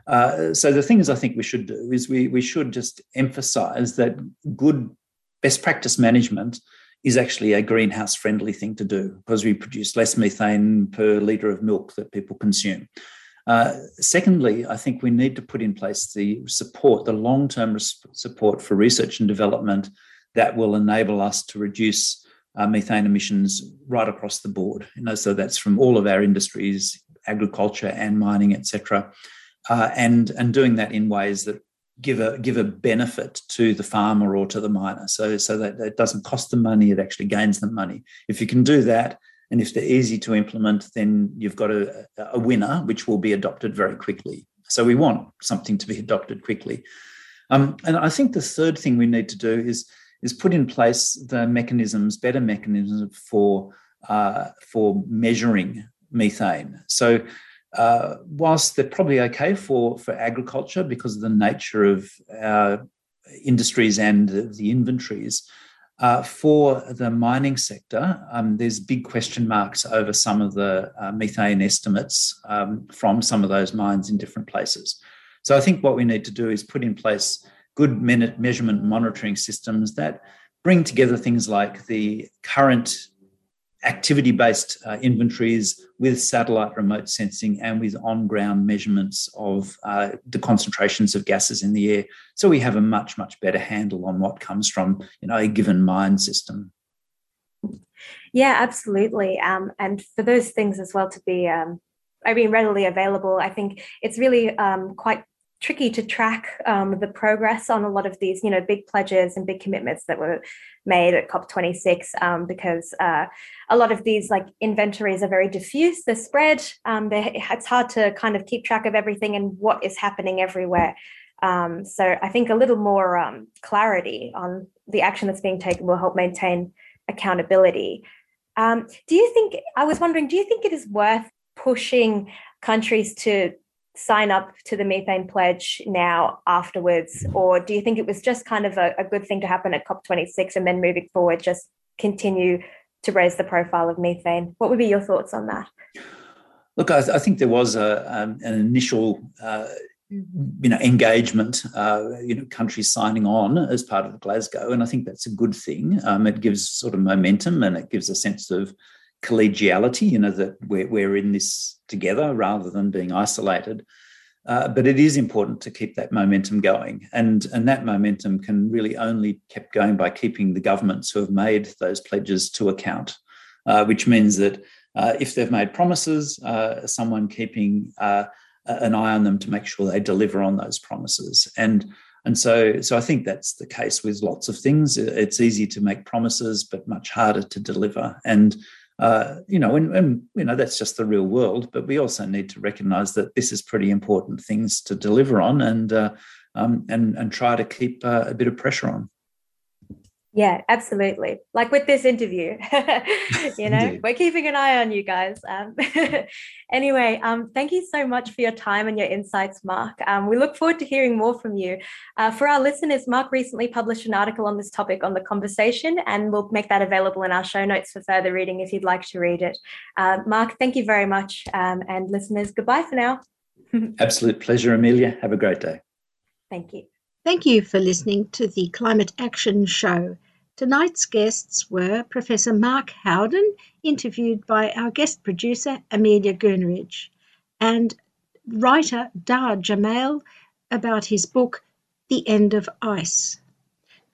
Uh, so the things I think we should do is we, we should just emphasize that good best practice management is actually a greenhouse friendly thing to do because we produce less methane per litre of milk that people consume. Uh, secondly, I think we need to put in place the support, the long term support for research and development that will enable us to reduce uh, methane emissions right across the board. You know, so that's from all of our industries, agriculture and mining, etc., uh, and and doing that in ways that give a give a benefit to the farmer or to the miner. So so that it doesn't cost them money; it actually gains them money. If you can do that, and if they're easy to implement, then you've got a, a winner, which will be adopted very quickly. So we want something to be adopted quickly. Um, and I think the third thing we need to do is is put in place the mechanisms, better mechanisms for uh, for measuring methane. So uh, whilst they're probably okay for for agriculture because of the nature of our industries and the inventories, uh, for the mining sector, um, there's big question marks over some of the uh, methane estimates um, from some of those mines in different places. So I think what we need to do is put in place good measurement monitoring systems that bring together things like the current activity based uh, inventories with satellite remote sensing and with on ground measurements of uh, the concentrations of gases in the air. So we have a much, much better handle on what comes from you know, a given mine system. Yeah, absolutely. Um, and for those things as well to be, um, I mean, readily available, I think it's really um, quite tricky to track um, the progress on a lot of these, you know, big pledges and big commitments that were made at COP26 um, because uh, a lot of these like inventories are very diffuse. They're spread. Um, they're, it's hard to kind of keep track of everything and what is happening everywhere. Um, so I think a little more um, clarity on the action that's being taken will help maintain accountability. Um, do you think? I was wondering. Do you think it is worth pushing countries to sign up to the methane pledge now afterwards? Or do you think it was just kind of a, a good thing to happen at COP26 and then moving forward, just continue to raise the profile of methane? What would be your thoughts on that? Look, I, I think there was a, um, an initial. Uh, you know, engagement, uh, you know, countries signing on as part of Glasgow, and I think that's a good thing. Um, it gives sort of momentum and it gives a sense of collegiality, you know, that we're, we're in this together rather than being isolated. Uh, but it is important to keep that momentum going. And, and that momentum can really only kept going by keeping the governments who have made those pledges to account, uh, which means that uh, if they've made promises, uh, someone keeping uh, an eye on them to make sure they deliver on those promises. And and so, so I think that's the case with lots of things. It's easy to make promises, but much harder to deliver. And uh, you know, and, and, you know that's just the real world. But we also need to recognise that this is pretty important things to deliver on, and uh, um, and and try to keep uh, a bit of pressure on. Yeah, absolutely. Like with this interview, you know, we're keeping an eye on you guys. Um, anyway, um, thank you so much for your time and your insights, Mark. Um, we look forward to hearing more from you. Uh, for our listeners, Mark recently published an article on this topic on the conversation, and we'll make that available in our show notes for further reading if you'd like to read it. Uh, Mark, thank you very much. Um, and listeners, goodbye for now. Absolute pleasure, Amelia. Have a great day. Thank you. Thank you for listening to the Climate Action Show. Tonight's guests were Professor Mark Howden, interviewed by our guest producer Amelia Gurnerich, and writer Dahr Jamail about his book The End of Ice.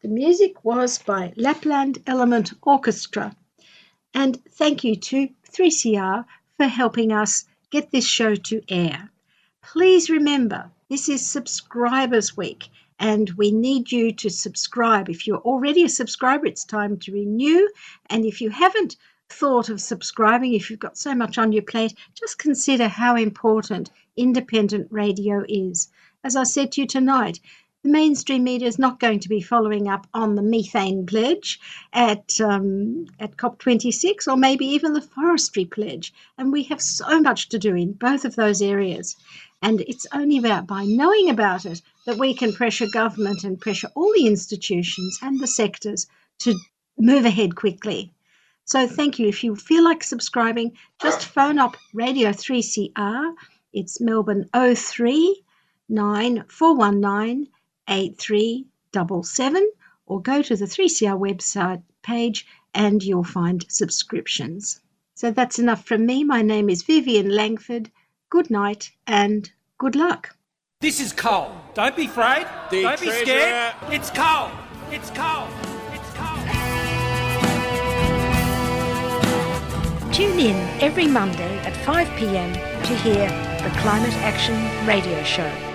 The music was by Lapland Element Orchestra. And thank you to 3CR for helping us get this show to air. Please remember, this is Subscribers Week and we need you to subscribe. If you're already a subscriber, it's time to renew. And if you haven't thought of subscribing, if you've got so much on your plate, just consider how important independent radio is. As I said to you tonight, the mainstream media is not going to be following up on the methane pledge at um, at COP26 or maybe even the forestry pledge. And we have so much to do in both of those areas. And it's only about by knowing about it that we can pressure government and pressure all the institutions and the sectors to move ahead quickly. So thank you. If you feel like subscribing, just phone up Radio 3CR. It's Melbourne 03 9419 8377 or go to the 3CR website page and you'll find subscriptions. So that's enough from me. My name is Vivian Langford good night and good luck. This is coal. Don't be afraid. The Don't be scared. It's coal. It's coal. It's coal. Tune in every Monday at 5 pm to hear the Climate Action Radio Show.